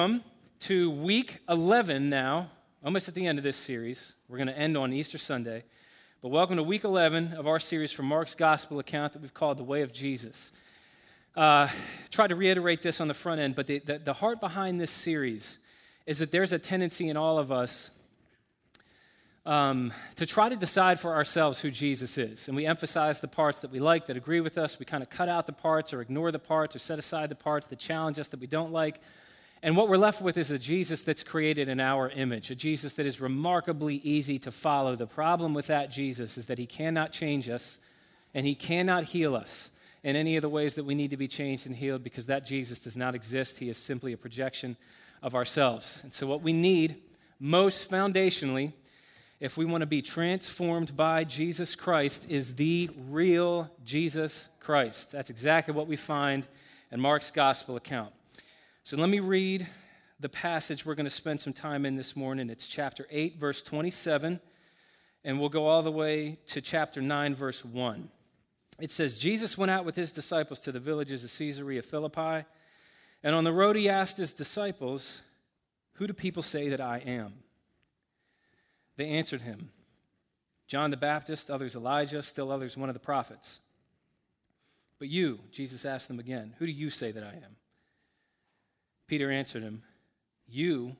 welcome to week 11 now, almost at the end of this series. We're going to end on Easter Sunday. But welcome to week 11 of our series from Mark's gospel account that we've called The Way of Jesus. Uh, to reiterate this on the front end, but the, the, the heart behind this series is that there's a tendency in all of us um, to try to decide for ourselves who Jesus is. And we emphasize the parts that we like, that agree with us. We kind of cut out the parts or ignore the parts or set aside the parts that challenge us that we don't like. And what we're left with is a Jesus that's created in our image, a Jesus that is remarkably easy to follow. The problem with that Jesus is that he cannot change us and he cannot heal us in any of the ways that we need to be changed and healed because that Jesus does not exist. He is simply a projection of ourselves. And so, what we need most foundationally if we want to be transformed by Jesus Christ, is the real Jesus Christ. That's exactly what we find in Mark's gospel account. So let me read the passage we're going to spend some time in this morning. It's chapter 8, verse 27, and we'll go all the way to chapter 9, verse 1. It says, Jesus went out with his disciples to the villages of Caesarea Philippi, and on the road he asked his disciples, Who do people say that I am? They answered him John the Baptist, others Elijah, still others one of the prophets. But you, Jesus asked them again, Who do you say that I am? Peter answered him, You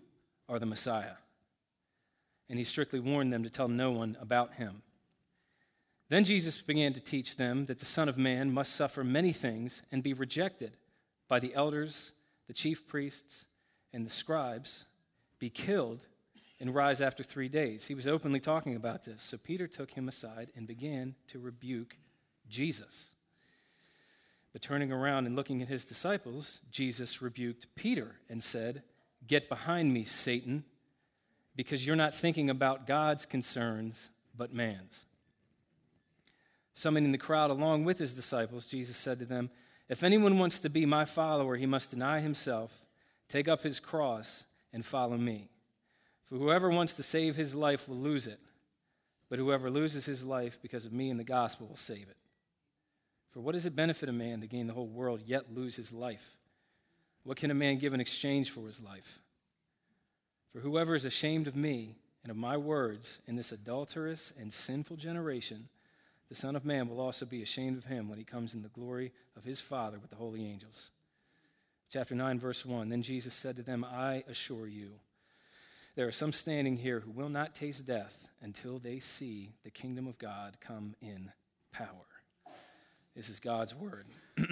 are the Messiah. And he strictly warned them to tell no one about him. Then Jesus began to teach them that the Son of Man must suffer many things and be rejected by the elders, the chief priests, and the scribes, be killed and rise after three days. He was openly talking about this. So Peter took him aside and began to rebuke Jesus. But turning around and looking at his disciples, Jesus rebuked Peter and said, Get behind me, Satan, because you're not thinking about God's concerns, but man's. Summoning the crowd along with his disciples, Jesus said to them, If anyone wants to be my follower, he must deny himself, take up his cross, and follow me. For whoever wants to save his life will lose it, but whoever loses his life because of me and the gospel will save it. For what does it benefit a man to gain the whole world yet lose his life? What can a man give in exchange for his life? For whoever is ashamed of me and of my words in this adulterous and sinful generation, the Son of Man will also be ashamed of him when he comes in the glory of his Father with the holy angels. Chapter 9, verse 1 Then Jesus said to them, I assure you, there are some standing here who will not taste death until they see the kingdom of God come in power. This is God's word.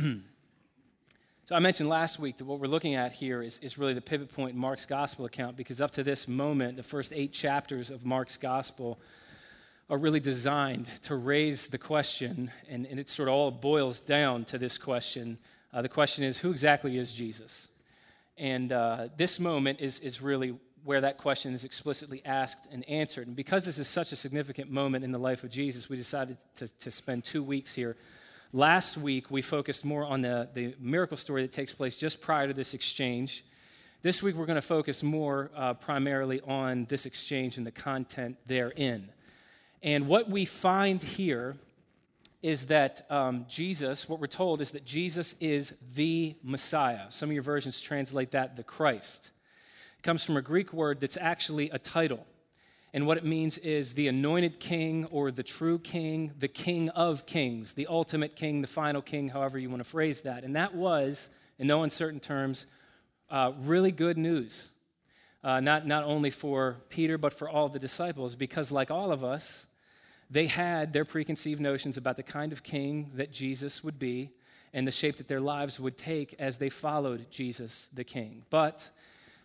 so, I mentioned last week that what we're looking at here is, is really the pivot point in Mark's gospel account because up to this moment, the first eight chapters of Mark's gospel are really designed to raise the question, and, and it sort of all boils down to this question. Uh, the question is who exactly is Jesus? And uh, this moment is, is really where that question is explicitly asked and answered. And because this is such a significant moment in the life of Jesus, we decided to, to spend two weeks here. Last week, we focused more on the, the miracle story that takes place just prior to this exchange. This week, we're going to focus more uh, primarily on this exchange and the content therein. And what we find here is that um, Jesus, what we're told is that Jesus is the Messiah. Some of your versions translate that the Christ. It comes from a Greek word that's actually a title. And what it means is the anointed king or the true king, the king of kings, the ultimate king, the final king, however you want to phrase that. And that was, in no uncertain terms, uh, really good news. Uh, not, not only for Peter, but for all the disciples, because like all of us, they had their preconceived notions about the kind of king that Jesus would be and the shape that their lives would take as they followed Jesus the king. But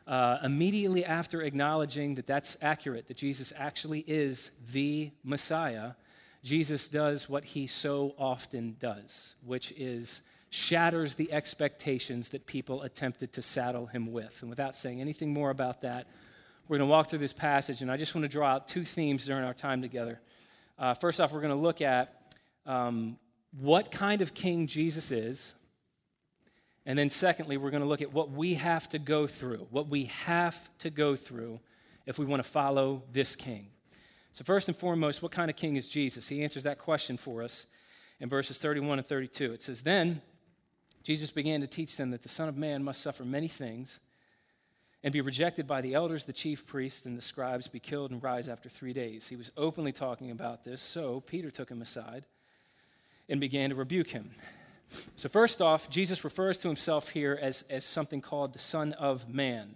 uh, immediately after acknowledging that that's accurate, that Jesus actually is the Messiah, Jesus does what he so often does, which is shatters the expectations that people attempted to saddle him with. And without saying anything more about that, we're going to walk through this passage, and I just want to draw out two themes during our time together. Uh, first off, we're going to look at um, what kind of king Jesus is and then, secondly, we're going to look at what we have to go through, what we have to go through if we want to follow this king. So, first and foremost, what kind of king is Jesus? He answers that question for us in verses 31 and 32. It says, Then Jesus began to teach them that the Son of Man must suffer many things and be rejected by the elders, the chief priests, and the scribes, be killed, and rise after three days. He was openly talking about this, so Peter took him aside and began to rebuke him. So, first off, Jesus refers to himself here as, as something called the Son of Man.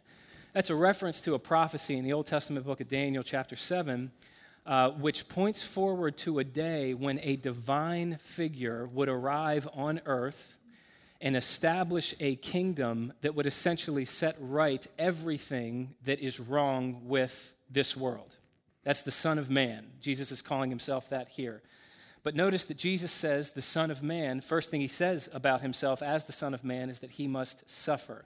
That's a reference to a prophecy in the Old Testament book of Daniel, chapter 7, uh, which points forward to a day when a divine figure would arrive on earth and establish a kingdom that would essentially set right everything that is wrong with this world. That's the Son of Man. Jesus is calling himself that here. But notice that Jesus says, the Son of Man, first thing he says about himself as the Son of Man is that he must suffer.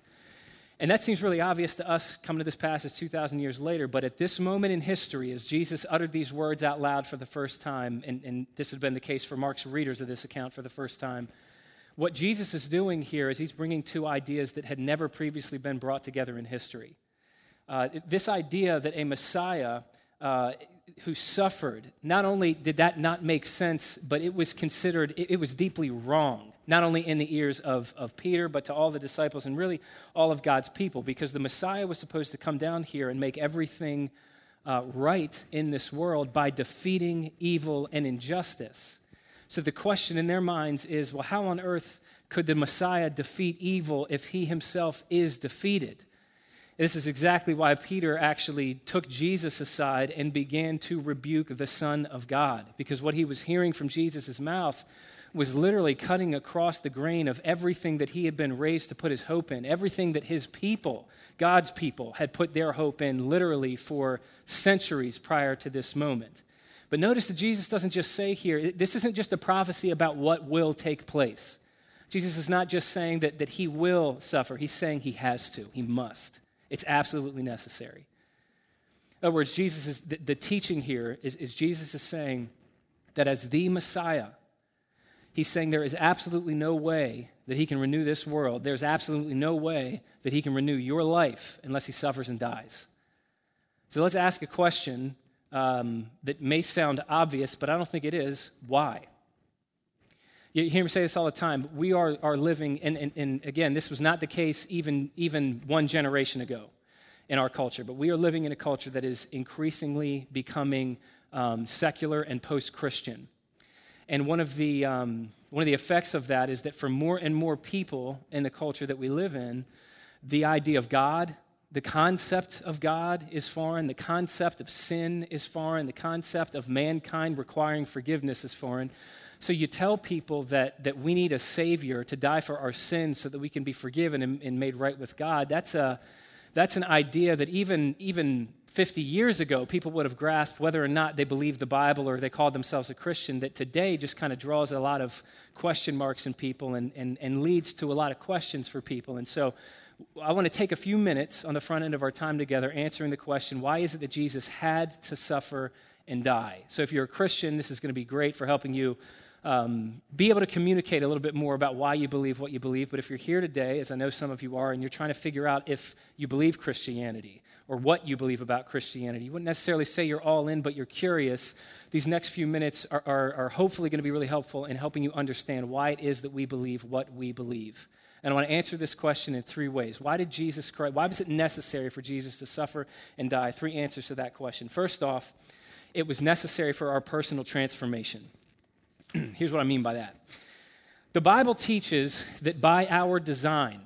And that seems really obvious to us coming to this passage 2,000 years later. But at this moment in history, as Jesus uttered these words out loud for the first time, and, and this had been the case for Mark's readers of this account for the first time, what Jesus is doing here is he's bringing two ideas that had never previously been brought together in history. Uh, this idea that a Messiah uh, who suffered, not only did that not make sense, but it was considered, it, it was deeply wrong, not only in the ears of, of Peter, but to all the disciples and really all of God's people, because the Messiah was supposed to come down here and make everything uh, right in this world by defeating evil and injustice. So the question in their minds is well, how on earth could the Messiah defeat evil if he himself is defeated? This is exactly why Peter actually took Jesus aside and began to rebuke the Son of God, because what he was hearing from Jesus' mouth was literally cutting across the grain of everything that he had been raised to put his hope in, everything that his people, God's people, had put their hope in literally for centuries prior to this moment. But notice that Jesus doesn't just say here, this isn't just a prophecy about what will take place. Jesus is not just saying that, that he will suffer, he's saying he has to, he must. It's absolutely necessary. In other words, Jesus is, the, the teaching here is, is Jesus is saying that as the Messiah, he's saying there is absolutely no way that he can renew this world. There's absolutely no way that he can renew your life unless he suffers and dies. So let's ask a question um, that may sound obvious, but I don't think it is. Why? You hear me say this all the time. We are, are living, and, and, again, this was not the case even, even one generation ago in our culture, but we are living in a culture that is increasingly becoming um, secular and post Christian. And one of, the, um, one of the effects of that is that for more and more people in the culture that we live in, the idea of God the concept of God is foreign. The concept of sin is foreign. The concept of mankind requiring forgiveness is foreign. So you tell people that, that we need a Savior to die for our sins so that we can be forgiven and, and made right with God. That's, a, that's an idea that even, even 50 years ago people would have grasped whether or not they believed the Bible or they called themselves a Christian, that today just kind of draws a lot of question marks in people and, and, and leads to a lot of questions for people. And so I want to take a few minutes on the front end of our time together answering the question why is it that Jesus had to suffer and die? So, if you're a Christian, this is going to be great for helping you um, be able to communicate a little bit more about why you believe what you believe. But if you're here today, as I know some of you are, and you're trying to figure out if you believe Christianity or what you believe about Christianity, you wouldn't necessarily say you're all in, but you're curious. These next few minutes are, are, are hopefully going to be really helpful in helping you understand why it is that we believe what we believe. And I want to answer this question in three ways. Why did Jesus Christ, why was it necessary for Jesus to suffer and die? Three answers to that question. First off, it was necessary for our personal transformation. Here's what I mean by that. The Bible teaches that by our design,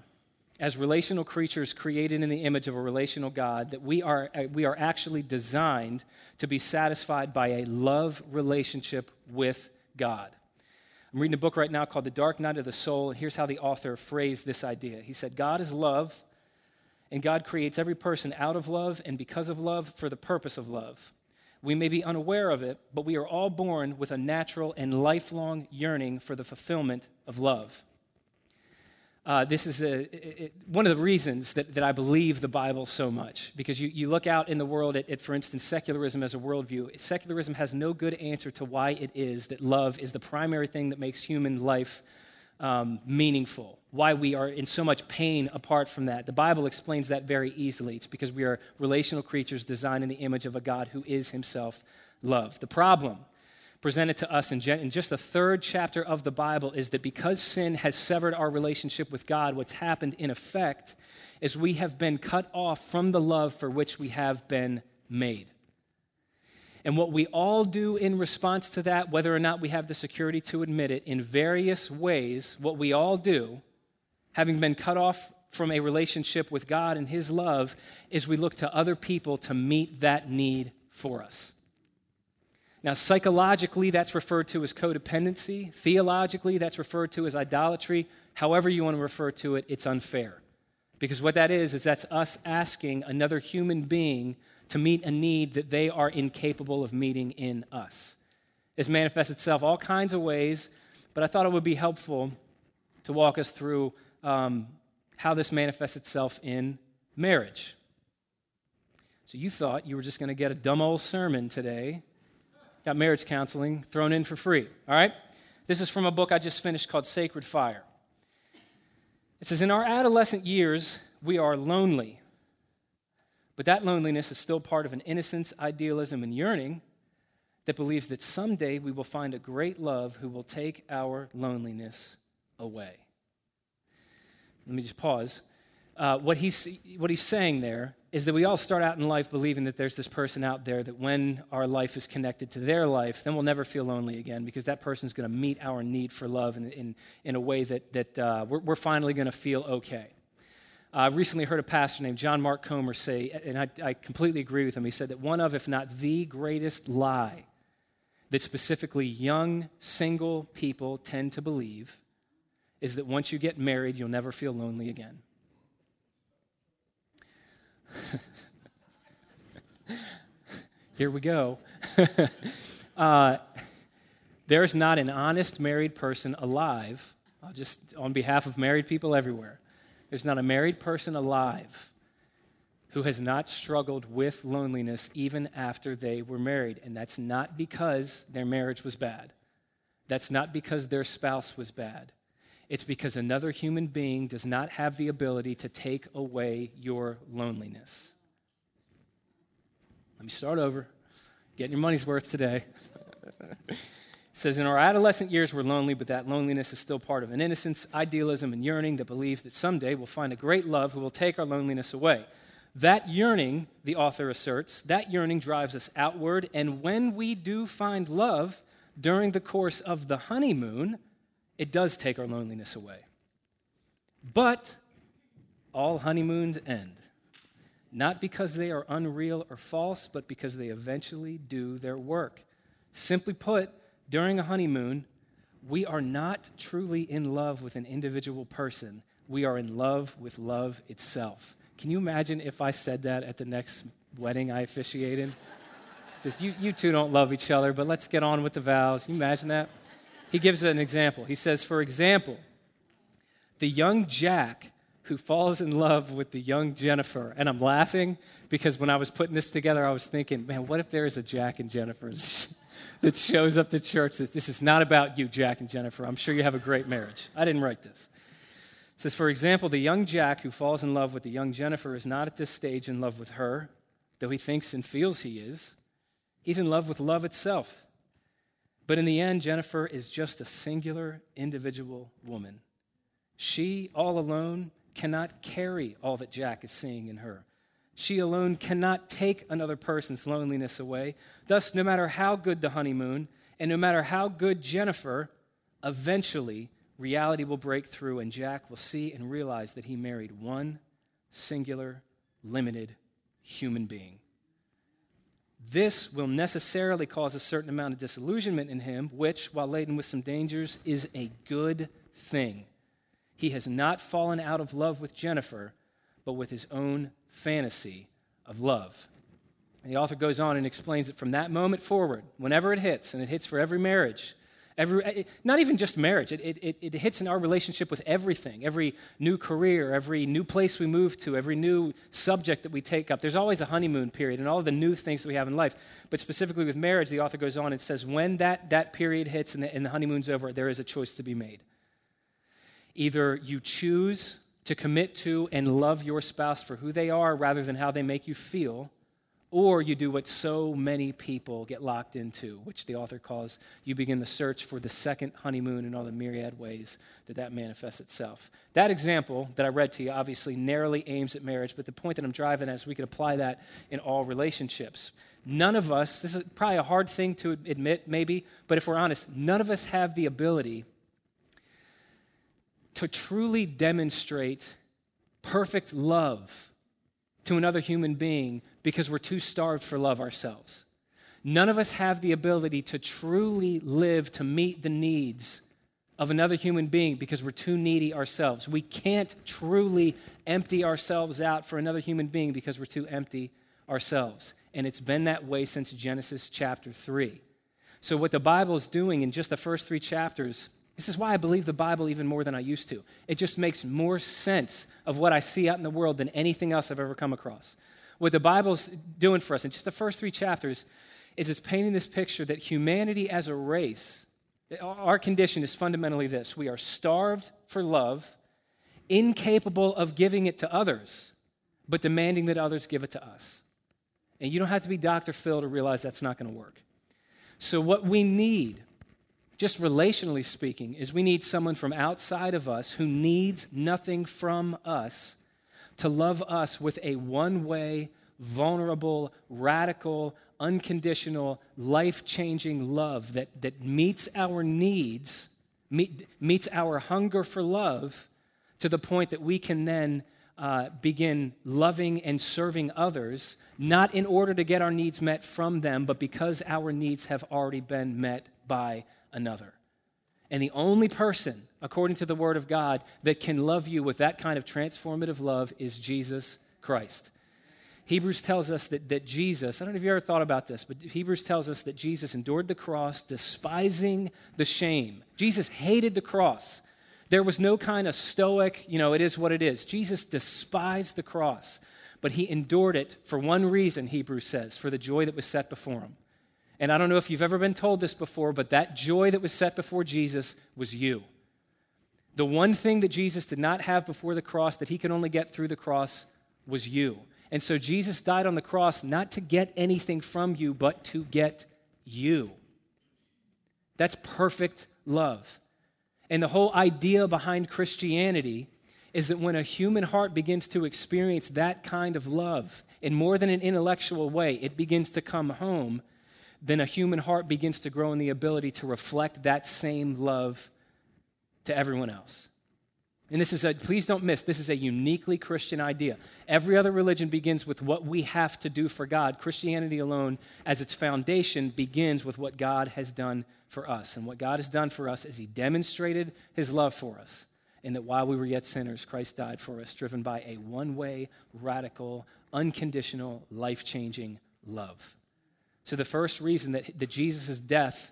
as relational creatures created in the image of a relational God, that we are, uh, we are actually designed to be satisfied by a love relationship with God. I'm reading a book right now called The Dark Night of the Soul, and here's how the author phrased this idea. He said, God is love, and God creates every person out of love and because of love for the purpose of love. We may be unaware of it, but we are all born with a natural and lifelong yearning for the fulfillment of love. Uh, this is a, it, one of the reasons that, that I believe the Bible so much. Because you, you look out in the world at, at, for instance, secularism as a worldview. Secularism has no good answer to why it is that love is the primary thing that makes human life um, meaningful, why we are in so much pain apart from that. The Bible explains that very easily. It's because we are relational creatures designed in the image of a God who is himself love. The problem presented to us in, just the third chapter of the Bible is that because sin has severed our relationship with God, what's happened in effect is we have been cut off from the love for which we have been made. And what we all do in response to that, whether or not we have the security to admit it, in various ways, what we all do, having been cut off from a relationship with God and His love, is we look to other people to meet that need for us. Now, psychologically, that's referred to as codependency. Theologically, that's referred to as idolatry. However, you want to refer to it, it's unfair. Because what that is, is that's us asking another human being to meet a need that they are incapable of meeting in us. This manifests itself all kinds of ways, but I thought it would be helpful to walk us through um, how this manifests itself in marriage. So you thought you were just going to get a dumb old sermon today got marriage counseling thrown in for free. All right? This is from a book I just finished called Sacred Fire. It says, In our adolescent years, we are lonely. But that loneliness is still part of an innocence, idealism, and yearning that believes that someday we will find a great love who will take our loneliness away. Let me just pause. Uh, what, he's, what he's saying there is that we all start out in life believing that there's this person out there that when our life is connected to their life, then we'll never feel lonely again because that person's going to meet our need for love in, in, in a way that, that uh, we're, we're finally going to feel okay. I recently heard a pastor named John Mark Comer say, and I, I completely agree with him. He said that one of, if not the greatest lie that specifically young single people tend to believe is that once you get married, you'll never feel lonely again. Here we go. uh, there's not an honest married person alive, I'll just on behalf of married people everywhere, there's not a married person alive who has not struggled with loneliness even after they were married. And that's not because their marriage was bad. That's not because their spouse was bad. It's because another human being does not have the ability to take away your loneliness. Let me start over. Getting your money's worth today. says, In our adolescent years, we're lonely, but that loneliness is still part of an innocence, idealism, and yearning that believes that someday we'll find a great love who will take our loneliness away. That yearning, the author asserts, that yearning drives us outward, and when we do find love during the course of the honeymoon, it does take our loneliness away. But all honeymoons end. Not because they are unreal or false, but because they eventually do their work. Simply put, during a honeymoon, we are not truly in love with an individual person. We are in love with love itself. Can you imagine if I said that at the next wedding I officiated? Just you, you two don't love each other, but let's get on with the vows. Can you imagine that? He gives an example. He says, for example, the young Jack who falls in love with the young Jennifer. And I'm laughing because when I was putting this together, I was thinking, man, what if there is a Jack and Jennifer that shows up to church that this is not about you, Jack and Jennifer. I'm sure you have a great marriage. I didn't write this. It says, for example, the young Jack who falls in love with the young Jennifer is not at this stage in love with her, though he thinks and feels he is. He's in love with love itself. But in the end, Jennifer is just a singular individual woman. She, all alone, cannot carry all that Jack is seeing in her. She alone cannot take another person's loneliness away. Thus, no matter how good the honeymoon, and no matter how good Jennifer, eventually reality will break through, and Jack will see and realize that he married one singular, limited human being. This will necessarily cause a certain amount of disillusionment in him, which, while laden with some dangers, is a good thing. He has not fallen out of love with Jennifer, but with his own fantasy of love. And the author goes on and explains that from that moment forward, whenever it hits, and it hits for every marriage, Every, eh, eh, not even just marriage, it, it, it hits in our relationship with everything, every new career, every new place we move to, every new subject that we take up. There's always a honeymoon period and all the new things that we have in life. But specifically with marriage, the author goes on and says when that, that period hits and the, and the honeymoon's over, there is a choice to be made. Either you choose to commit to and love your spouse for who they are rather than how they make you feel, or you do what so many people get locked into, which the author calls you begin the search for the second honeymoon and all the myriad ways that that manifests itself. That example that I read to you obviously narrowly aims at marriage, but the point that I'm driving at is we could apply that in all relationships. None of us, this is probably a hard thing to admit, maybe, but if we're honest, none of us have the ability to truly demonstrate perfect love to another human being because we're too starved for love ourselves. None of us have the ability to truly live to meet the needs of another human being because we're too needy ourselves. We can't truly empty ourselves out for another human being because we're too empty ourselves. And it's been that way since Genesis chapter 3. So, what the Bible is doing in just the first three chapters this is why I believe the Bible even more than I used to. It just makes more sense of what I see out in the world than anything else I've ever come across. What the Bible's doing for us in just the first three chapters is it's painting this picture that humanity as a race, our condition is fundamentally this we are starved for love, incapable of giving it to others, but demanding that others give it to us. And you don't have to be Dr. Phil to realize that's not going to work. So, what we need just relationally speaking, is we need someone from outside of us who needs nothing from us to love us with a one way, vulnerable, radical, unconditional, life changing love that, that meets our needs, meet, meets our hunger for love to the point that we can then uh, begin loving and serving others, not in order to get our needs met from them, but because our needs have already been met by another. And the only person, according to the Word of God, that can love you with that kind of transformative love is Jesus Christ. Hebrews tells us that, that Jesus, I don't know if you ever thought about this, but Hebrews tells us that Jesus endured the cross, despising the shame. Jesus hated the cross. There was no kind of stoic, you know, it is what it is. Jesus despised the cross, but he endured it for one reason, Hebrews says, for the joy that was set before him. And I don't know if you've ever been told this before, but that joy that was set before Jesus was you. The one thing that Jesus did not have before the cross that he could only get through the cross was you. And so Jesus died on the cross not to get anything from you, but to get you. That's perfect love. And the whole idea behind Christianity is that when a human heart begins to experience that kind of love in more than an intellectual way, it begins to come home then a human heart begins to grow in the ability to reflect that same love to everyone else. And this is a, please don't miss, this is a uniquely Christian idea. Every other religion begins with what we have to do for God. Christianity alone, as its foundation, begins with what God has done for us. And what God has done for us is He demonstrated His love for us. And that while we were yet sinners, Christ died for us, driven by a one way, radical, unconditional, life changing love. So, the first reason that, that Jesus' death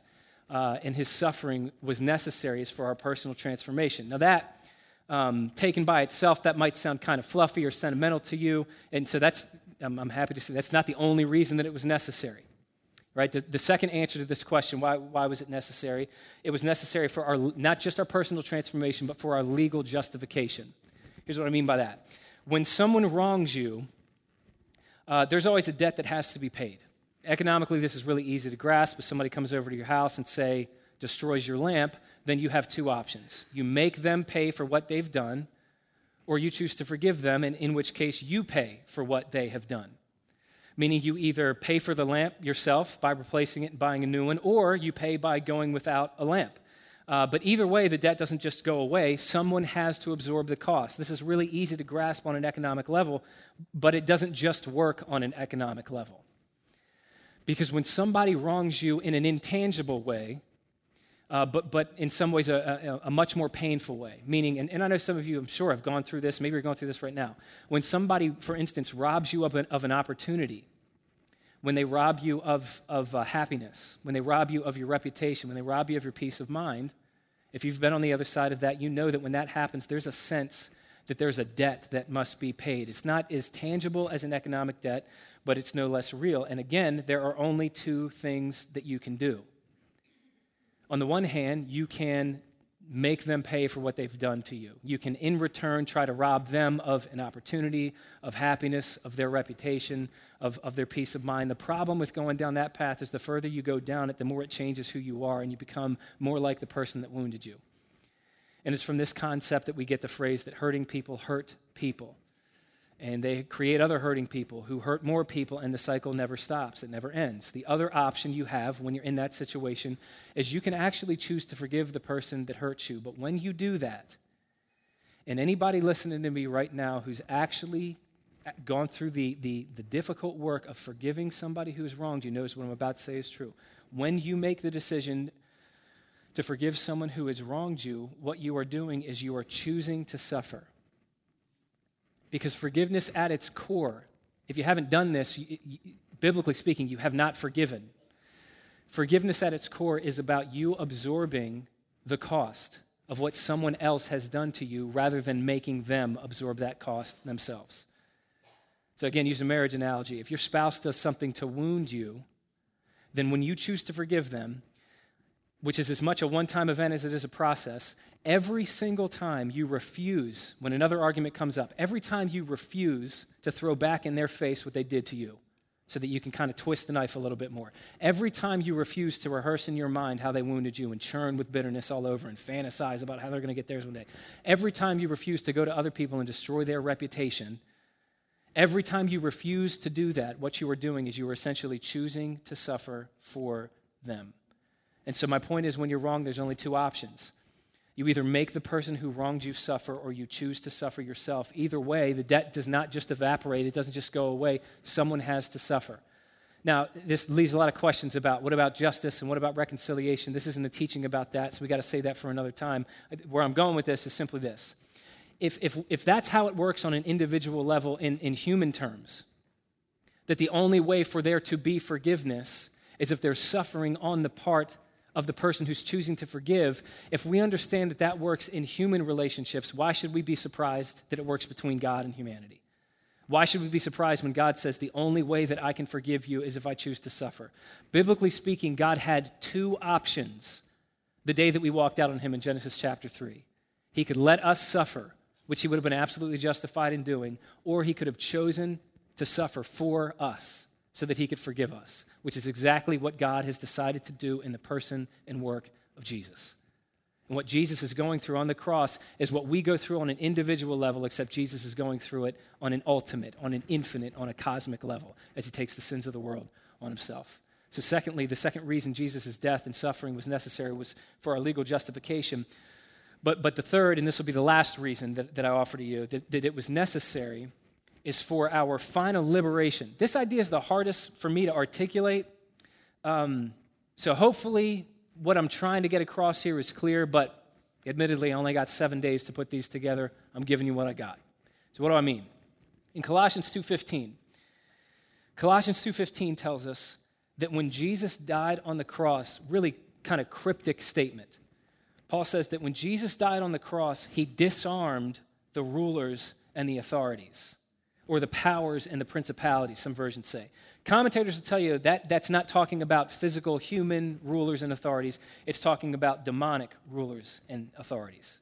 uh, and his suffering was necessary is for our personal transformation. Now, that um, taken by itself, that might sound kind of fluffy or sentimental to you. And so, that's, I'm, I'm happy to say that's not the only reason that it was necessary. Right? The, the second answer to this question, why, why was it necessary? It was necessary for our, not just our personal transformation, but for our legal justification. Here's what I mean by that. When someone wrongs you, uh, there's always a debt that has to be paid. Economically, this is really easy to grasp. If somebody comes over to your house and, say, destroys your lamp, then you have two options. You make them pay for what they've done, or you choose to forgive them, and in which case you pay for what they have done. Meaning you either pay for the lamp yourself by replacing it and buying a new one, or you pay by going without a lamp. Uh, but either way, the debt doesn't just go away. Someone has to absorb the cost. This is really easy to grasp on an economic level, but it doesn't just work on an economic level. Because when somebody wrongs you in an intangible way, uh, but, but in some ways a, a, a much more painful way, meaning, and, and, I know some of you, I'm sure, have gone through this, maybe you're going through this right now. When somebody, for instance, robs you of an, of an opportunity, when they rob you of, of uh, happiness, when they rob you of your reputation, when they rob you of your peace of mind, if you've been on the other side of that, you know that when that happens, there's a sense that there's a debt that must be paid. It's not as tangible as an economic debt, but it's no less real. And again, there are only two things that you can do. On the one hand, you can make them pay for what they've done to you. You can, in return, try to rob them of an opportunity, of happiness, of their reputation, of, of their peace of mind. The problem with going down that path is the further you go down it, the more it changes who you are, and you become more like the person that wounded you. And it's from this concept that we get the phrase that hurting people hurt people and they create other hurting people who hurt more people, and the cycle never stops. It never ends. The other option you have when you're in that situation is you can actually choose to forgive the person that hurts you. But when you do that, and anybody listening to me right now who's actually gone through the, the, the difficult work of forgiving somebody who's wronged you knows what I'm about to say is true. When you make the decision to forgive someone who has wronged you, what you are doing is you are choosing to suffer. Because forgiveness at its core, if you haven't done this, you, you, biblically speaking, you have not forgiven. Forgiveness at its core is about you absorbing the cost of what someone else has done to you rather than making them absorb that cost themselves. So, again, use a marriage analogy. If your spouse does something to wound you, then when you choose to forgive them, which is as much a one time event as it is a process, every single time you refuse, when another argument comes up, every time you refuse to throw back in their face what they did to you, so that you can kind of twist the knife a little bit more. Every time you refuse to rehearse in your mind how they wounded you and churn with bitterness all over and fantasize about how they're going to get theirs one day, every time you refuse to go to other people and destroy their reputation, every time you refuse to do that, what you are doing is you are essentially choosing to suffer for them. And so, my point is when you're wrong, there's only two options you either make the person who wronged you suffer or you choose to suffer yourself. Either way, the debt does not just evaporate, it doesn't just go away. Someone has to suffer. Now, this leaves a lot of questions about what about justice and what about reconciliation? This isn't a teaching about that, so we got to say that for another time. Where I'm going with this is simply this. If, if, if that's how it works on an individual level in, in human terms, that the only way for there to be forgiveness is if there's suffering on the part of the person who's choosing to forgive, if we understand that that works in human relationships, why should we be surprised that it works between God and humanity? Why should we be surprised when God says the only way that I can forgive you is if I choose to suffer? Biblically speaking, God had two options the day that we walked out on him in Genesis chapter 3. He could let us suffer, which he would have been absolutely justified in doing, or he could have chosen to suffer for us so that he could forgive us, which is exactly what God has decided to do in the person and work of Jesus. And what Jesus is going through on the cross is what we go through on an individual level, except Jesus is going through it on an ultimate, on an infinite, on a cosmic level as he takes the sins of the world on himself. So, secondly, the second reason Jesus' death and suffering was necessary was for our legal justification. But, but the third, and this will be the last reason that, that I offer to you, that, that it was necessary is for our final liberation. This idea is the hardest for me to articulate. Um, so hopefully, what I'm trying to get across here is clear, but admittedly, I only got seven days to put these together. I'm giving you what I got. So what do I mean? In Colossians 2.15, Colossians 2.15 tells us that when Jesus died on the cross, really kind of cryptic statement. Paul says that when Jesus died on the cross, he disarmed the rulers and the authorities or the powers and the principalities, some versions say. Commentators will tell you that that's not talking about physical human rulers and authorities, it's talking about demonic rulers and authorities.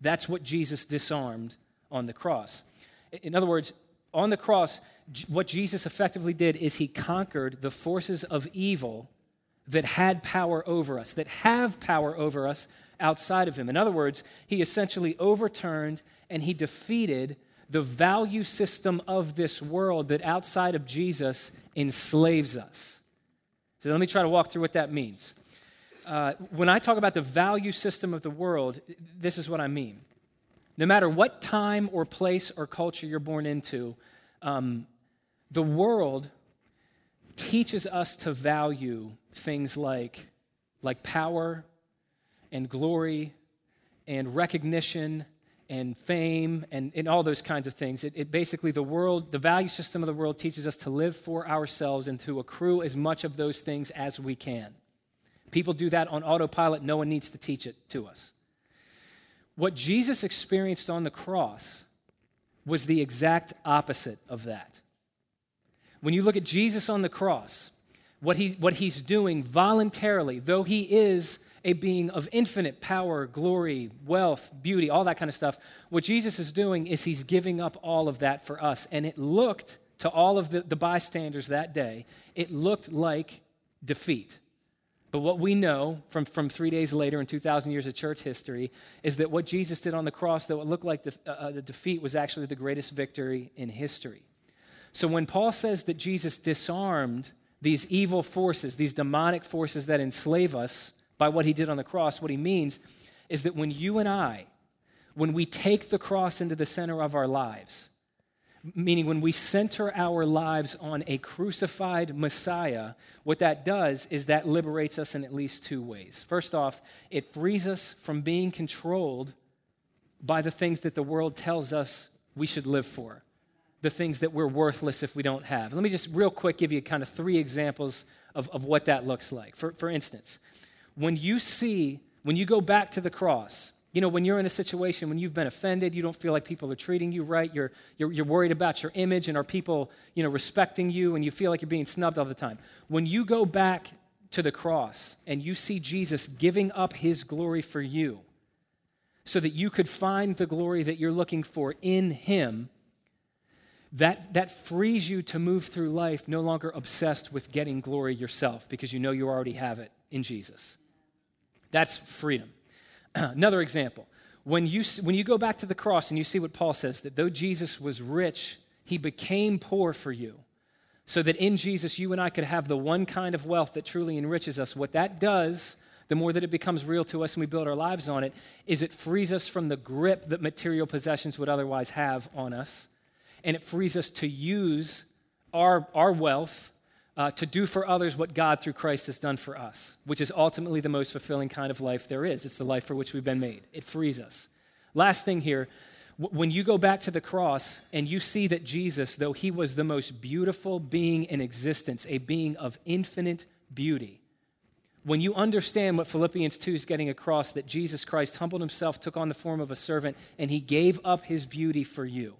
That's what Jesus disarmed on the cross. In other words, on the cross, what Jesus effectively did is he conquered the forces of evil that had power over us, that have power over us outside of him. In other words, he essentially overturned and he defeated the value system of this world that outside of Jesus enslaves us. So let me try to walk through what that means. Uh, when I talk about the value system of the world, this is what I mean. No matter what time or place or culture you're born into, um, the world teaches us to value things like, like power and glory and recognition and fame and, and all those kinds of things. It, it, basically, the world, the value system of the world teaches us to live for ourselves and to accrue as much of those things as we can. People do that on autopilot. No one needs to teach it to us. What Jesus experienced on the cross was the exact opposite of that. When you look at Jesus on the cross, what, he, what he's doing voluntarily, though he is a being of infinite power, glory, wealth, beauty, all that kind of stuff, what Jesus is doing is he's giving up all of that for us. And it looked to all of the, the bystanders that day, it looked like defeat. But what we know from, from three days later in 2,000 years of church history is that what Jesus did on the cross, though it looked like the, uh, uh, the defeat, was actually the greatest victory in history. So when Paul says that Jesus disarmed these evil forces, these demonic forces that enslave us by what he did on the cross, what he means is that when you and I, when we take the cross into the center of our lives, meaning when we center our lives on a crucified Messiah, what that does is that liberates us in at least two ways. First off, it frees us from being controlled by the things that the world tells us we should live for, the things that we're worthless if we don't have. Let me just real quick give you kind of three examples of, of what that looks like. For, for instance, when you see, when you go back to the cross, you know, when you're in a situation when you've been offended, you don't feel like people are treating you right, you're, you're, you're, worried about your image and are people, you know, respecting you and you feel like you're being snubbed all the time. When you go back to the cross and you see Jesus giving up his glory for you so that you could find the glory that you're looking for in him, that, that frees you to move through life no longer obsessed with getting glory yourself because you know you already have it in Jesus. That's freedom. Another example. When you, when you go back to the cross and you see what Paul says, that though Jesus was rich, he became poor for you, so that in Jesus you and I could have the one kind of wealth that truly enriches us. What that does, the more that it becomes real to us and we build our lives on it, is it frees us from the grip that material possessions would otherwise have on us. And it frees us to use our, our wealth uh, to do for others what God through Christ has done for us, which is ultimately the most fulfilling kind of life there is. It's the life for which we've been made. It frees us. Last thing here when you go back to the cross and you see that Jesus, though he was the most beautiful being in existence, a being of infinite beauty, when you understand what Philippians 2 is getting across, that Jesus Christ humbled himself, took on the form of a servant, and he gave up his beauty for you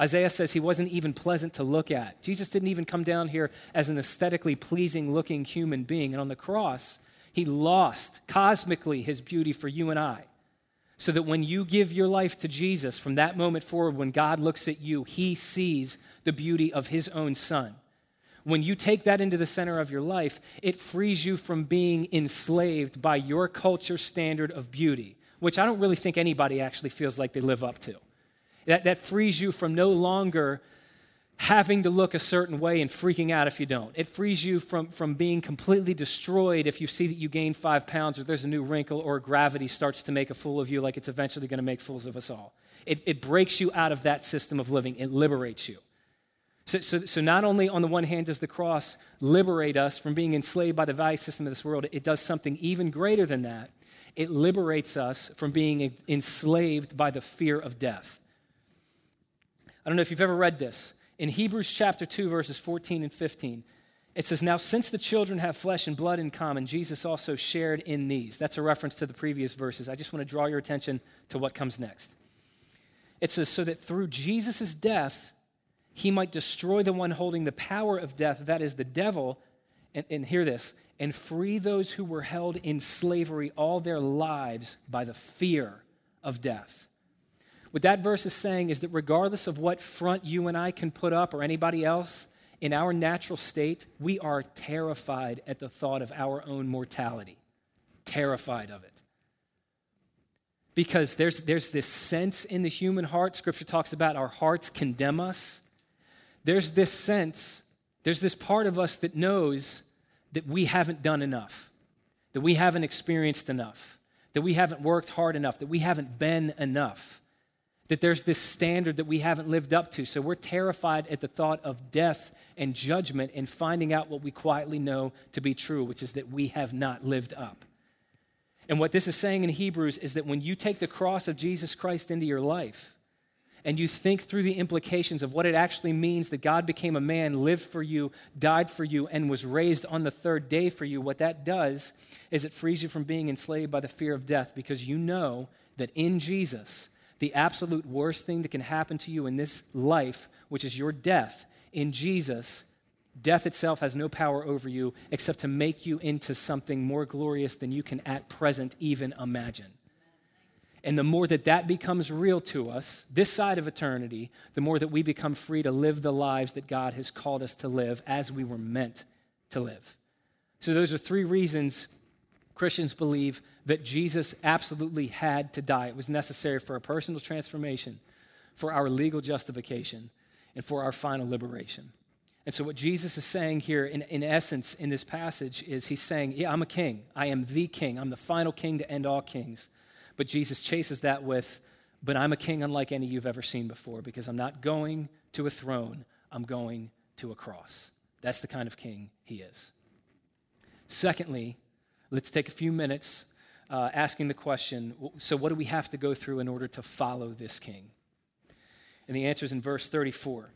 Isaiah says he wasn't even pleasant to look at. Jesus didn't even come down here as an aesthetically pleasing looking human being. And on the cross, he lost cosmically his beauty for you and I. So that when you give your life to Jesus, from that moment forward, when God looks at you, he sees the beauty of his own son. When you take that into the center of your life, it frees you from being enslaved by your culture standard of beauty, which I don't really think anybody actually feels like they live up to. That, that frees you from no longer having to look a certain way and freaking out if you don't. It frees you from, from being completely destroyed if you see that you gain five pounds or there's a new wrinkle or gravity starts to make a fool of you like it's eventually going to make fools of us all. It, it breaks you out of that system of living, it liberates you. So, so, so, not only on the one hand does the cross liberate us from being enslaved by the value system of this world, it does something even greater than that. It liberates us from being enslaved by the fear of death. I don't know if you've ever read this. In Hebrews chapter 2, verses 14 and 15, it says, Now since the children have flesh and blood in common, Jesus also shared in these. That's a reference to the previous verses. I just want to draw your attention to what comes next. It says, So that through Jesus' death, he might destroy the one holding the power of death, that is the devil, and, and hear this, and free those who were held in slavery all their lives by the fear of death. What that verse is saying is that regardless of what front you and I can put up or anybody else, in our natural state, we are terrified at the thought of our own mortality. Terrified of it. Because there's, there's this sense in the human heart, Scripture talks about our hearts condemn us. There's this sense, there's this part of us that knows that we haven't done enough, that we haven't experienced enough, that we haven't worked hard enough, that we haven't been enough that there's this standard that we haven't lived up to. So we're terrified at the thought of death and judgment and finding out what we quietly know to be true, which is that we have not lived up. And what this is saying in Hebrews is that when you take the cross of Jesus Christ into your life and you think through the implications of what it actually means that God became a man, lived for you, died for you, and was raised on the third day for you, what that does is it frees you from being enslaved by the fear of death because you know that in Jesus, the absolute worst thing that can happen to you in this life, which is your death, in Jesus, Death itself has no power over you except to make you into something more glorious than you can at present even imagine. And the more that that becomes real to us, this side of eternity, the more that we become free to live the lives that God has called us to live as we were meant to live. So, those are three reasons Christians believe that Jesus absolutely had to die. It was necessary for a personal transformation, for our legal justification, and for our final liberation. And so, what Jesus is saying here, in, in essence, in this passage, is he's saying, Yeah, I'm a king. I am the king. I'm the final king to end all kings. But Jesus chases that with, But I'm a king unlike any you've ever seen before because I'm not going to a throne, I'm going to a cross. That's the kind of king he is. Secondly, let's take a few minutes uh, asking the question so, what do we have to go through in order to follow this king? And the answer is in verse 34.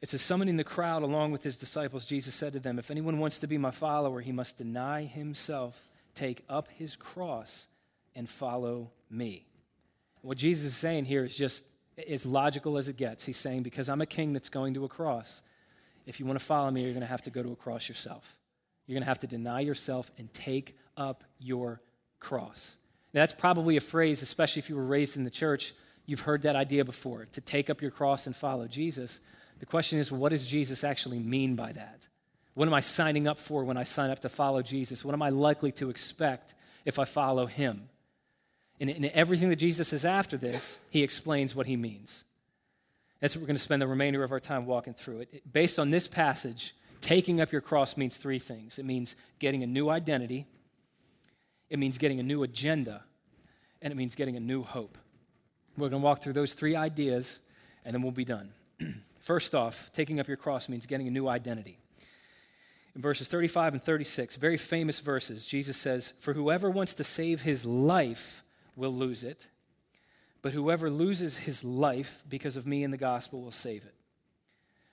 It says, Summoning the crowd along with his disciples, Jesus said to them, If anyone wants to be my follower, he must deny himself, take up his cross, and follow me. What Jesus is saying here is just as logical as it gets. He's saying, Because I'm a king that's going to a cross, if you want to follow me, you're going to have to go to a cross yourself. You're going to have to deny yourself and take up your cross. Now, that's probably a phrase, especially if you were raised in the church, you've heard that idea before to take up your cross and follow Jesus. The question is, what does Jesus actually mean by that? What am I signing up for when I sign up to follow Jesus? What am I likely to expect if I follow him? And in everything that Jesus says after this, he explains what he means. That's what we're going to spend the remainder of our time walking through it. Based on this passage, taking up your cross means three things it means getting a new identity, it means getting a new agenda, and it means getting a new hope. We're going to walk through those three ideas, and then we'll be done. First off, taking up your cross means getting a new identity. In verses 35 and 36, very famous verses, Jesus says, For whoever wants to save his life will lose it, but whoever loses his life because of me and the gospel will save it.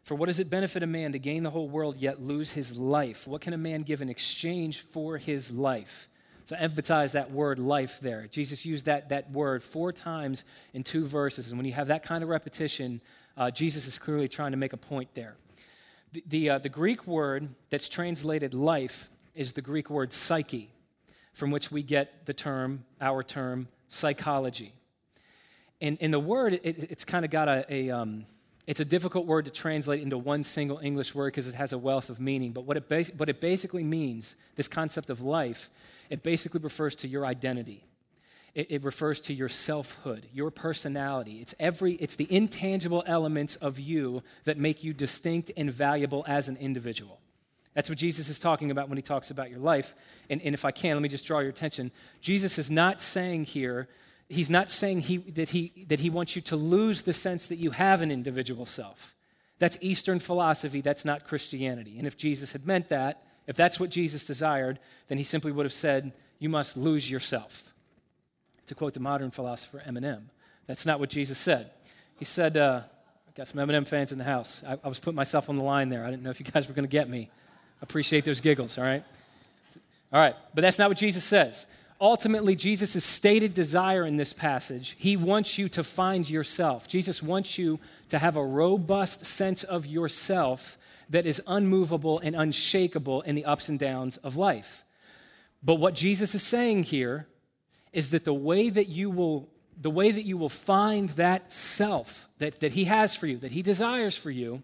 For what does it benefit a man to gain the whole world yet lose his life? What can a man give in exchange for his life? So emphasize that word life there. Jesus used that, that word four times in two verses. And when you have that kind of repetition, uh, Jesus is clearly trying to make a point there. The, the, uh, the Greek word that's translated life is the Greek word psyche, from which we get the term, our term, psychology. And, and the word, it, it's kind of got a, a um, it's a difficult word to translate into one single English word because it has a wealth of meaning. But what it, bas- what it basically means, this concept of life, it basically refers to your identity. It, it refers to your selfhood, your personality. It's, every, it's the intangible elements of you that make you distinct and valuable as an individual. That's what Jesus is talking about when he talks about your life. And, and if I can, let me just draw your attention. Jesus is not saying here he's not saying he, that, he, that he wants you to lose the sense that you have an individual self. That's Eastern philosophy, that's not Christianity. And if Jesus had meant that, if that's what Jesus desired, then he simply would have said, You must lose yourself. To quote the modern philosopher Eminem, that's not what Jesus said. He said, uh, I got some Eminem fans in the house. I, I was putting myself on the line there. I didn't know if you guys were going to get me. Appreciate those giggles, all right? All right, but that's not what Jesus says ultimately Jesus' stated desire in this passage. He wants you to find yourself. Jesus wants you to have a robust sense of yourself that is unmovable and unshakable in the ups and downs of life. But what Jesus is saying here is that the way that you will the way that you will find that self that, that he has for you, that he desires for you,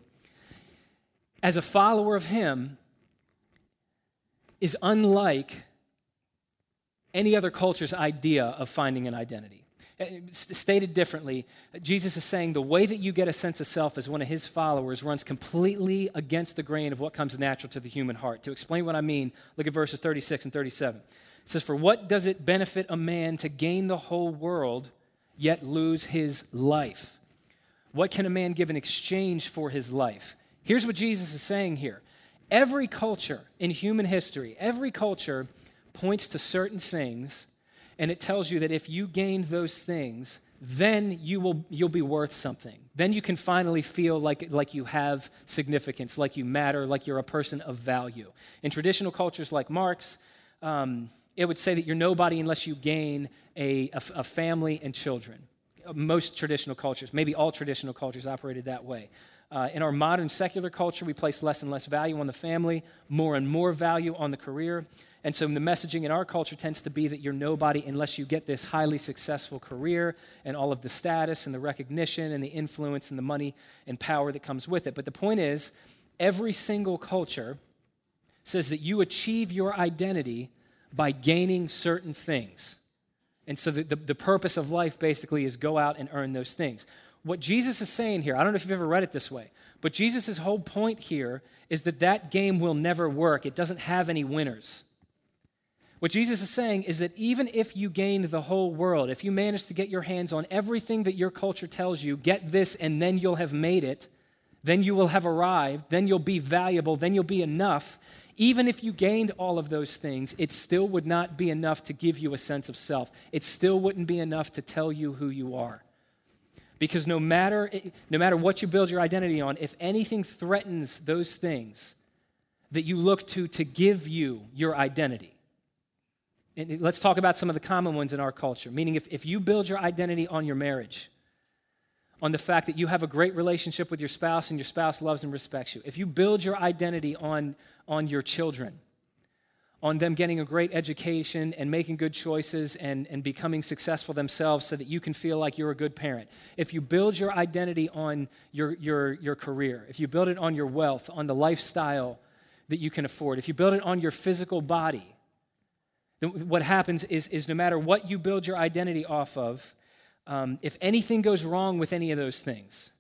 as a follower of him, is unlike any other culture's idea of finding an identity. Uh, stated differently, Jesus is saying the way that you get a sense of self as one of his followers runs completely against the grain of what comes natural to the human heart. To explain what I mean, look at verses 36 and 37. It says, For what does it benefit a man to gain the whole world yet lose his life? What can a man give in exchange for his life? Here's what Jesus is saying here. Every culture in human history, every culture points to certain things and it tells you that if you gain those things, then you will you'll be worth something. Then you can finally feel like, like you have significance, like you matter, like you're a person of value. In traditional cultures like Mark's, um, it would say that you're nobody unless you gain a, a, a family and children. Most traditional cultures, maybe all traditional cultures, operated that way. Uh, in our modern secular culture, we place less and less value on the family, more and more value on the career. And so the messaging in our culture tends to be that you're nobody unless you get this highly successful career and all of the status and the recognition and the influence and the money and power that comes with it. But the point is, every single culture says that you achieve your identity by gaining certain things. And so the, the, the, purpose of life basically is go out and earn those things. What Jesus is saying here, I don't know if you've ever read it this way, but Jesus' whole point here is that that game will never work. It doesn't have any winners. What Jesus is saying is that even if you gained the whole world, if you manage to get your hands on everything that your culture tells you, get this and then you'll have made it, then you will have arrived, then you'll be valuable, then you'll be enough. Even if you gained all of those things, it still would not be enough to give you a sense of self. It still wouldn't be enough to tell you who you are. Because no matter, no matter what you build your identity on, if anything threatens those things that you look to to give you your identity, and let's talk about some of the common ones in our culture. Meaning, if, if you build your identity on your marriage, on the fact that you have a great relationship with your spouse and your spouse loves and respects you, if you build your identity on, on your children, on them getting a great education and making good choices and, and becoming successful themselves so that you can feel like you're a good parent. If you build your identity on your, your, your career, if you build it on your wealth, on the lifestyle that you can afford, if you build it on your physical body, what happens is, is no matter what you build your identity off of, um, if anything goes wrong with any of those things,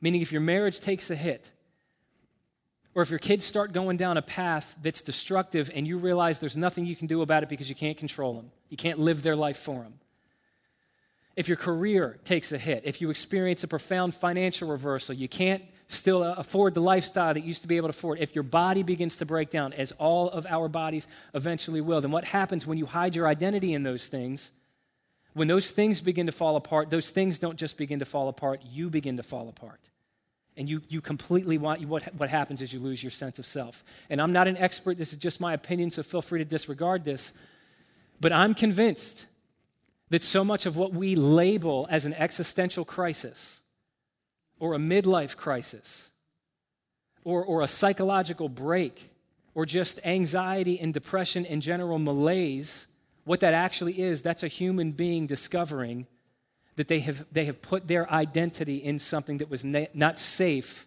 meaning if your marriage takes a hit, or if your kids start going down a path that's destructive and you realize there's nothing you can do about it because you can't control them, you can't live their life for them. If your career takes a hit, if you experience a profound financial reversal, you can't still uh, afford the lifestyle that used to be able to afford, if your body begins to break down, as all of our bodies eventually will, then what happens when you hide your identity in those things? When those things begin to fall apart, those things don't just begin to fall apart, you begin to fall apart. And you, you completely want, what, what happens is you lose your sense of self. And I'm not an expert, this is just my opinion, so feel free to disregard this. But I'm convinced that so much of what we label as an existential crisis, or a midlife crisis or, or a psychological break or just anxiety and depression and general malaise, what that actually is, that's a human being discovering that they have, they have put their identity in something that was not safe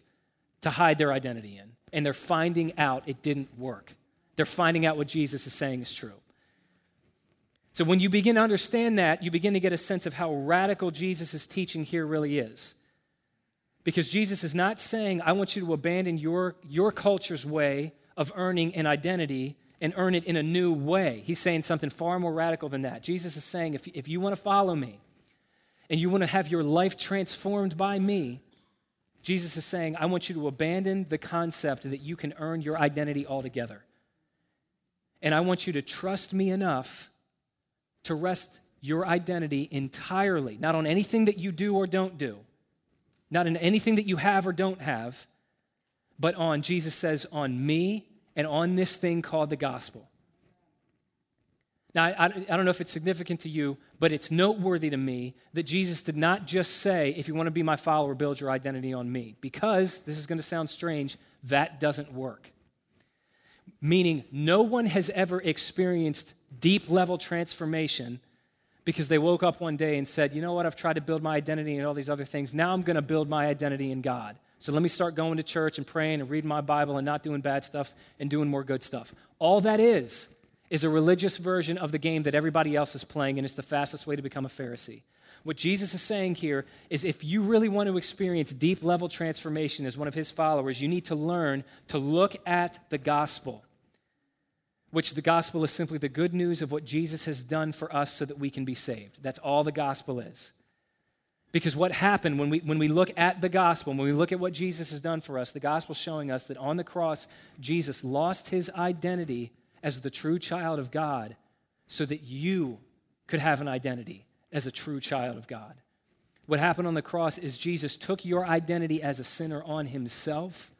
to hide their identity in. And they're finding out it didn't work. They're finding out what Jesus is saying is true. So when you begin to understand that, you begin to get a sense of how radical Jesus' teaching here really is. Because Jesus is not saying, I want you to abandon your, your culture's way of earning an identity and earn it in a new way. He's saying something far more radical than that. Jesus is saying, if, if you want to follow me and you want to have your life transformed by me, Jesus is saying, I want you to abandon the concept that you can earn your identity altogether. And I want you to trust me enough to rest your identity entirely, not on anything that you do or don't do, not in anything that you have or don't have, but on, Jesus says, on me and on this thing called the gospel. Now, I, I, don't know if it's significant to you, but it's noteworthy to me that Jesus did not just say, if you want to be my follower, build your identity on me. Because, this is going to sound strange, that doesn't work. Meaning, no one has ever experienced deep level transformation because they woke up one day and said, you know what, I've tried to build my identity and all these other things. Now I'm going to build my identity in God. So let me start going to church and praying and reading my Bible and not doing bad stuff and doing more good stuff. All that is, is a religious version of the game that everybody else is playing, and it's the fastest way to become a Pharisee. What Jesus is saying here is if you really want to experience deep level transformation as one of his followers, you need to learn to look at the gospel which the gospel is simply the good news of what Jesus has done for us so that we can be saved. That's all the gospel is. Because what happened when we, when we look at the gospel, when we look at what Jesus has done for us, the gospel showing us that on the cross, Jesus lost his identity as the true child of God so that you could have an identity as a true child of God. What happened on the cross is Jesus took your identity as a sinner on himself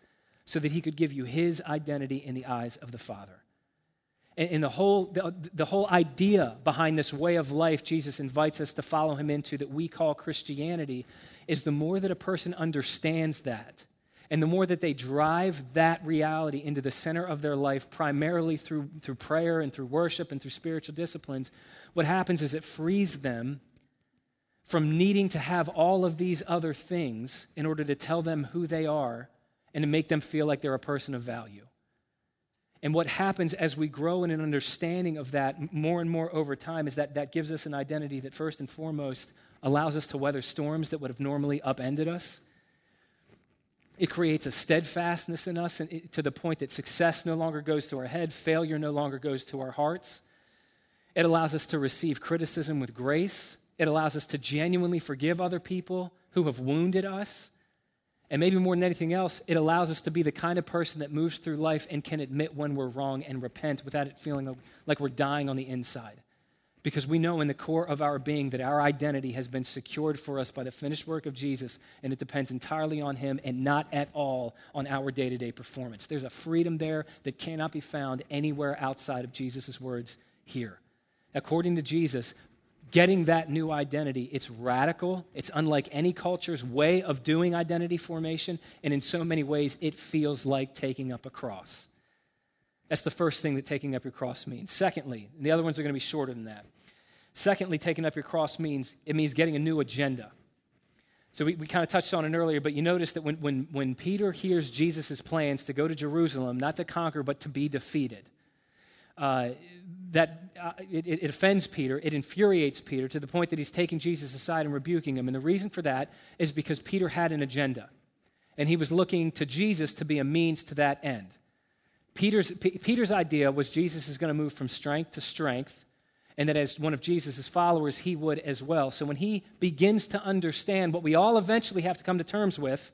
so that he could give you his identity in the eyes of the Father. And, the, whole, the, the whole idea behind this way of life Jesus invites us to follow him into that we call Christianity is the more that a person understands that, and the more that they drive that reality into the center of their life, primarily through, through prayer and through worship and through spiritual disciplines, what happens is it frees them from needing to have all of these other things in order to tell them who they are and to make them feel like they're a person of value. And what happens as we grow in an understanding of that more and more over time is that that gives us an identity that, first and foremost, allows us to weather storms that would have normally upended us. It creates a steadfastness in us to the point that success no longer goes to our head, failure no longer goes to our hearts. It allows us to receive criticism with grace. It allows us to genuinely forgive other people who have wounded us. And maybe more than anything else, it allows us to be the kind of person that moves through life and can admit when we're wrong and repent without it feeling like we're dying on the inside. Because we know in the core of our being that our identity has been secured for us by the finished work of Jesus, and it depends entirely on Him and not at all on our day to day performance. There's a freedom there that cannot be found anywhere outside of Jesus' words here. According to Jesus, getting that new identity, it's radical. It's unlike any culture's way of doing identity formation. And in so many ways, it feels like taking up a cross. That's the first thing that taking up your cross means. Secondly, the other ones are going to be shorter than that. Secondly, taking up your cross means it means getting a new agenda. So we, we kind of touched on it earlier, but you notice that when, when, when Peter hears Jesus' plans to go to Jerusalem, not to conquer, but to be defeated, uh, that uh, it, it, offends Peter, it infuriates Peter to the point that he's taking Jesus aside and rebuking him. And the reason for that is because Peter had an agenda, and he was looking to Jesus to be a means to that end. Peter's, P- Peter's idea was Jesus is going to move from strength to strength, and that as one of Jesus' followers, he would as well. So when he begins to understand what we all eventually have to come to terms with,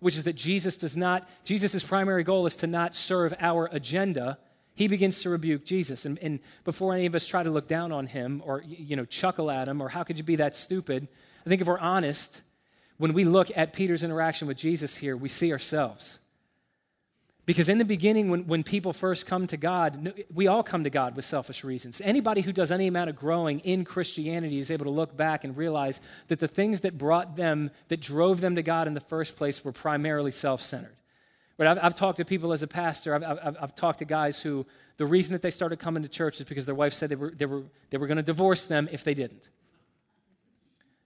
which is that Jesus does not, Jesus' primary goal is to not serve our agenda he begins to rebuke Jesus. And, and, before any of us try to look down on him or, you know, chuckle at him or how could you be that stupid, I think if we're honest, when we look at Peter's interaction with Jesus here, we see ourselves. Because in the beginning, when, when people first come to God, we all come to God with selfish reasons. Anybody who does any amount of growing in Christianity is able to look back and realize that the things that brought them, that drove them to God in the first place, were primarily self centered. But I've, I've, talked to people as a pastor, I've, I've, I've, talked to guys who the reason that they started coming to church is because their wife said they were, they were, they were going to divorce them if they didn't.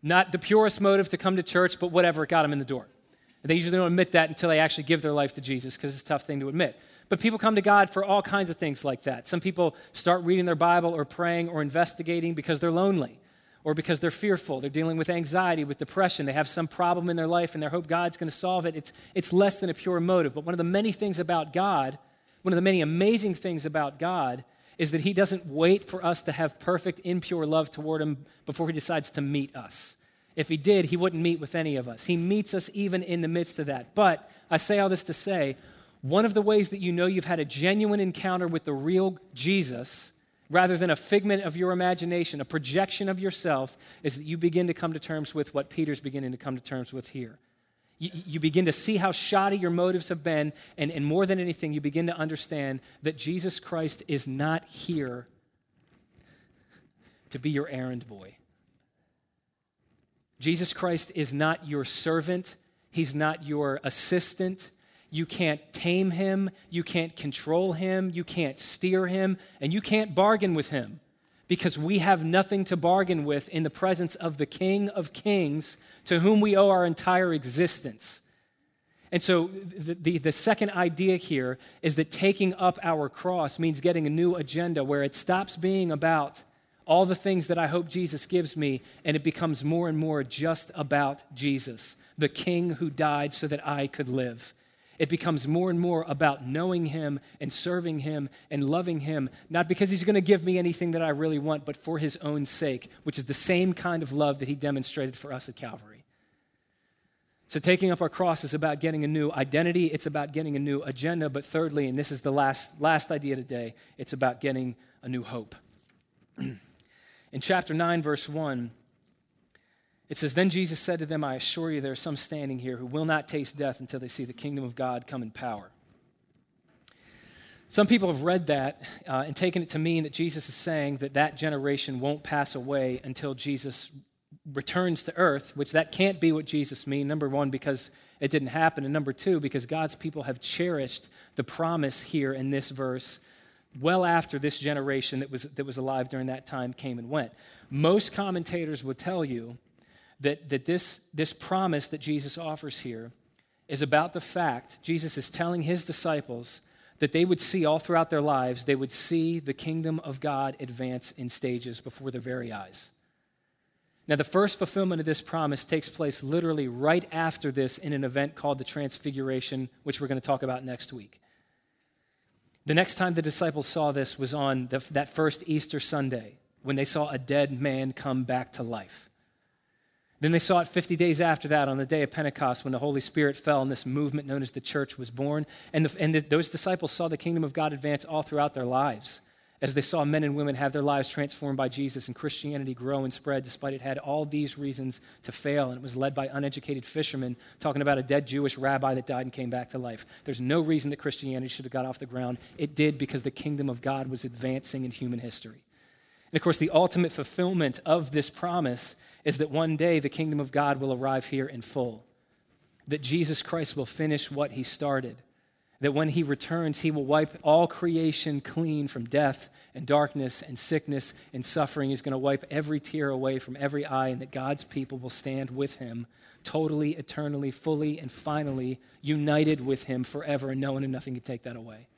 Not the purest motive to come to church, but whatever it got them in the door. And they usually don't admit that until they actually give their life to Jesus because it's a tough thing to admit. But people come to God for all kinds of things like that. Some people start reading their Bible or praying or investigating because they're lonely or because they're fearful. They're dealing with anxiety, with depression. They have some problem in their life and they hope God's going to solve it. It's, it's less than a pure motive. But one of the many things about God, one of the many amazing things about God, is that He doesn't wait for us to have perfect, impure love toward Him before He decides to meet us. If He did, He wouldn't meet with any of us. He meets us even in the midst of that. But I say all this to say, one of the ways that you know you've had a genuine encounter with the real Jesus rather than a figment of your imagination, a projection of yourself, is that you begin to come to terms with what Peter's beginning to come to terms with here. You, you begin to see how shoddy your motives have been, and, and more than anything, you begin to understand that Jesus Christ is not here to be your errand boy. Jesus Christ is not your servant, He's not your assistant, you can't tame him. You can't control him. You can't steer him. And you can't bargain with him because we have nothing to bargain with in the presence of the King of Kings to whom we owe our entire existence. And so, the, the, the, second idea here is that taking up our cross means getting a new agenda where it stops being about all the things that I hope Jesus gives me and it becomes more and more just about Jesus, the King who died so that I could live. It becomes more and more about knowing Him and serving Him and loving Him, not because He's going to give me anything that I really want, but for His own sake, which is the same kind of love that He demonstrated for us at Calvary. So, taking up our cross is about getting a new identity, it's about getting a new agenda, but thirdly, and this is the last, last idea today, it's about getting a new hope. In chapter 9, verse 1, it says, Then Jesus said to them, I assure you, there are some standing here who will not taste death until they see the kingdom of God come in power. Some people have read that uh, and taken it to mean that Jesus is saying that that generation won't pass away until Jesus returns to earth, which that can't be what Jesus means. Number one, because it didn't happen. And number two, because God's people have cherished the promise here in this verse well after this generation that was, that was alive during that time came and went. Most commentators would tell you that, that this, this promise that Jesus offers here is about the fact Jesus is telling his disciples that they would see all throughout their lives, they would see the kingdom of God advance in stages before their very eyes. Now, the first fulfillment of this promise takes place literally right after this in an event called the Transfiguration, which we're going to talk about next week. The next time the disciples saw this was on the, that first Easter Sunday when they saw a dead man come back to life. Then they saw it 50 days after that on the day of Pentecost when the Holy Spirit fell and this movement known as the church was born. And, the, and the, those disciples saw the kingdom of God advance all throughout their lives as they saw men and women have their lives transformed by Jesus and Christianity grow and spread despite it had all these reasons to fail. And it was led by uneducated fishermen talking about a dead Jewish rabbi that died and came back to life. There's no reason that Christianity should have got off the ground. It did because the kingdom of God was advancing in human history. And of course, the ultimate fulfillment of this promise is that one day the kingdom of God will arrive here in full, that Jesus Christ will finish what he started, that when he returns, he will wipe all creation clean from death and darkness and sickness and suffering. He's going to wipe every tear away from every eye, and that God's people will stand with him totally, eternally, fully, and finally united with him forever, and no one and nothing can take that away.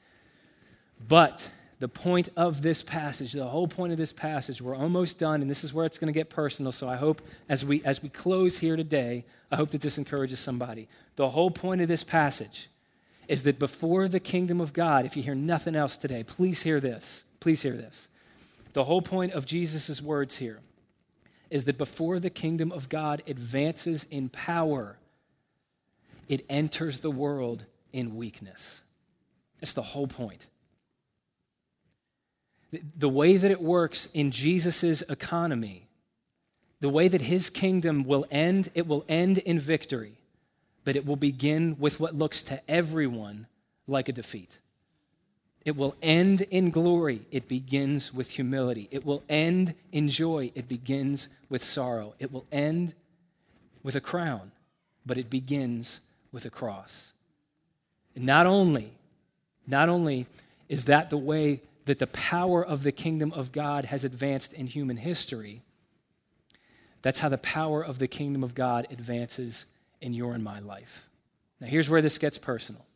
But the point of this passage, the whole point of this passage, we're almost done, and this is where it's going to get personal. So I hope as we as we close here today, I hope that this encourages somebody. The whole point of this passage is that before the kingdom of God, if you hear nothing else today, please hear this. Please hear this. The whole point of Jesus' words here is that before the kingdom of God advances in power, it enters the world in weakness. That's the whole point the way that it works in Jesus' economy, the way that his kingdom will end, it will end in victory, but it will begin with what looks to everyone like a defeat. It will end in glory. It begins with humility. It will end in joy. It begins with sorrow. It will end with a crown, but it begins with a cross. And not only, not only is that the way that the power of the kingdom of God has advanced in human history, that's how the power of the kingdom of God advances in your and my life. Now, here's where this gets personal.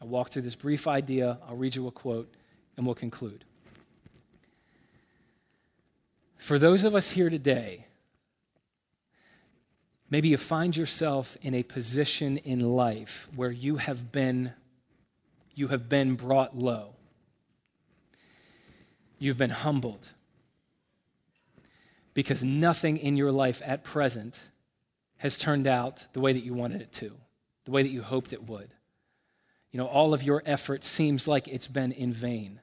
I'll walk through this brief idea, I'll read you a quote, and we'll conclude. For those of us here today, maybe you find yourself in a position in life where you have been you have been brought low You've been humbled because nothing in your life at present has turned out the way that you wanted it to, the way that you hoped it would. You know, all of your effort seems like it's been in vain.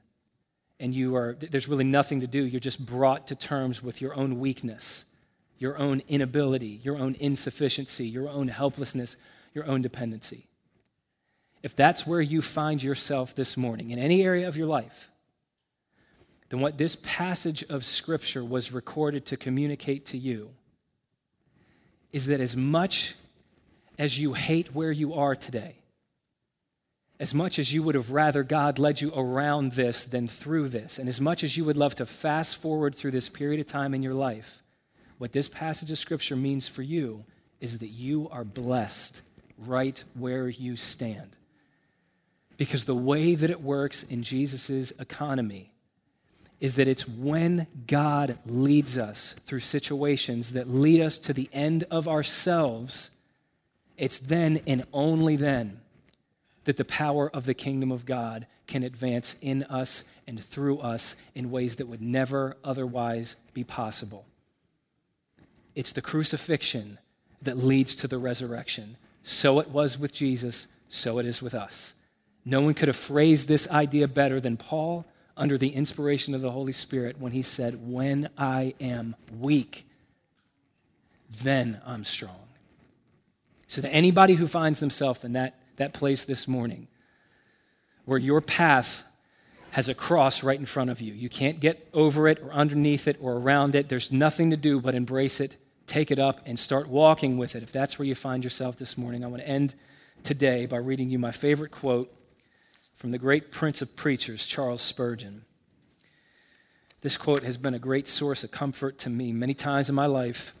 And you are, there's really nothing to do. You're just brought to terms with your own weakness, your own inability, your own insufficiency, your own helplessness, your own dependency. If that's where you find yourself this morning, in any area of your life, then what this passage of Scripture was recorded to communicate to you is that as much as you hate where you are today, as much as you would have rather God led you around this than through this, and as much as you would love to fast forward through this period of time in your life, what this passage of Scripture means for you is that you are blessed right where you stand. Because the way that it works in Jesus' economy is that it's when God leads us through situations that lead us to the end of ourselves, it's then and only then that the power of the kingdom of God can advance in us and through us in ways that would never otherwise be possible. It's the crucifixion that leads to the resurrection. So it was with Jesus, so it is with us. No one could have phrased this idea better than Paul under the inspiration of the Holy Spirit when he said, When I am weak, then I'm strong. So, that anybody who finds themselves in that, that place this morning, where your path has a cross right in front of you. You can't get over it or underneath it or around it. There's nothing to do but embrace it, take it up, and start walking with it. If that's where you find yourself this morning, I want to end today by reading you my favorite quote from the great prince of preachers, Charles Spurgeon. This quote has been a great source of comfort to me many times in my life,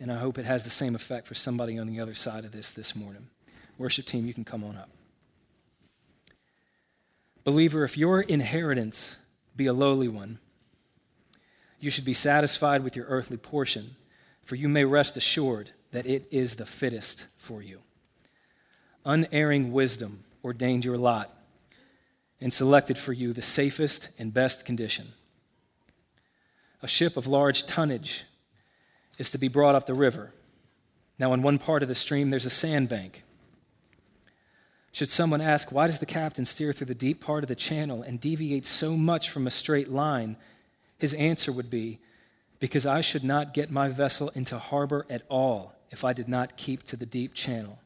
and I hope it has the same effect for somebody on the other side of this this morning. Worship team, you can come on up. Believer, if your inheritance be a lowly one, you should be satisfied with your earthly portion, for you may rest assured that it is the fittest for you. Unerring wisdom ordained your lot and selected for you the safest and best condition. A ship of large tonnage is to be brought up the river. Now, in one part of the stream, there's a sandbank should someone ask, why does the captain steer through the deep part of the channel and deviate so much from a straight line? His answer would be, because I should not get my vessel into harbor at all if I did not keep to the deep channel.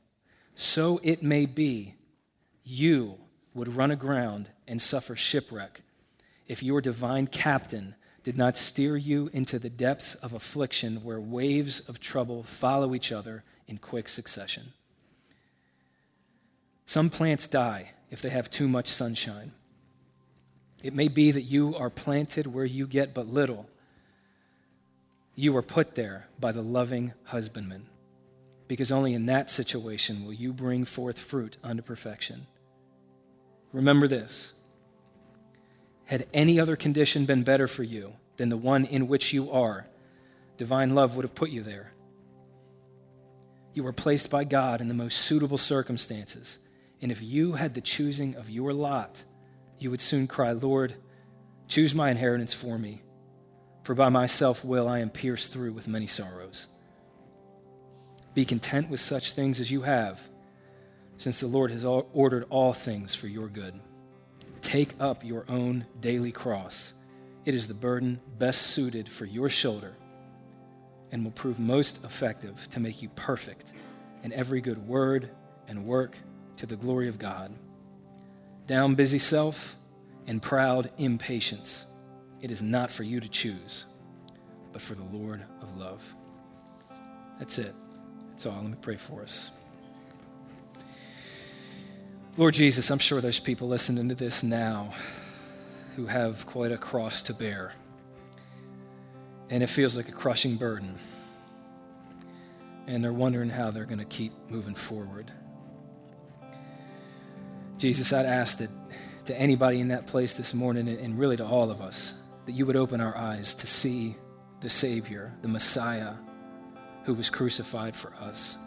So it may be you would run aground and suffer shipwreck if your divine captain did not steer you into the depths of affliction where waves of trouble follow each other in quick succession. Some plants die if they have too much sunshine. It may be that you are planted where you get but little. You are put there by the loving husbandman, because only in that situation will you bring forth fruit unto perfection. Remember this had any other condition been better for you than the one in which you are, divine love would have put you there. You were placed by God in the most suitable circumstances and if you had the choosing of your lot, you would soon cry, Lord, choose my inheritance for me, for by my self will I am pierced through with many sorrows. Be content with such things as you have, since the Lord has ordered all things for your good. Take up your own daily cross. It is the burden best suited for your shoulder and will prove most effective to make you perfect in every good word and work to the glory of God. Down, busy self, and proud impatience. It is not for you to choose, but for the Lord of love. That's it. That's all. Let me pray for us. Lord Jesus, I'm sure there's people listening to this now who have quite a cross to bear. And it feels like a crushing burden. And they're wondering how they're going to keep moving forward. Jesus, I'd ask that to anybody in that place this morning, and really to all of us, that you would open our eyes to see the Savior, the Messiah, who was crucified for us,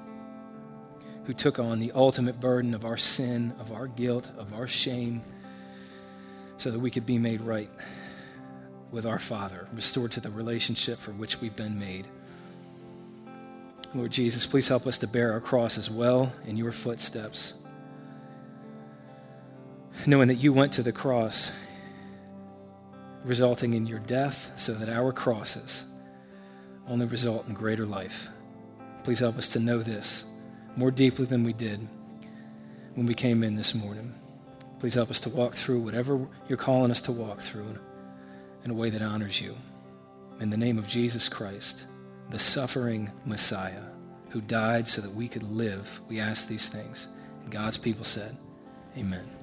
who took on the ultimate burden of our sin, of our guilt, of our shame, so that we could be made right with our Father, restored to the relationship for which we've been made. Lord Jesus, please help us to bear our cross as well in your footsteps knowing that you went to the cross, resulting in your death, so that our crosses only result in greater life. Please help us to know this more deeply than we did when we came in this morning. Please help us to walk through whatever you're calling us to walk through in a way that honors you. In the name of Jesus Christ, the suffering Messiah who died so that we could live, we ask these things. God's people said, Amen.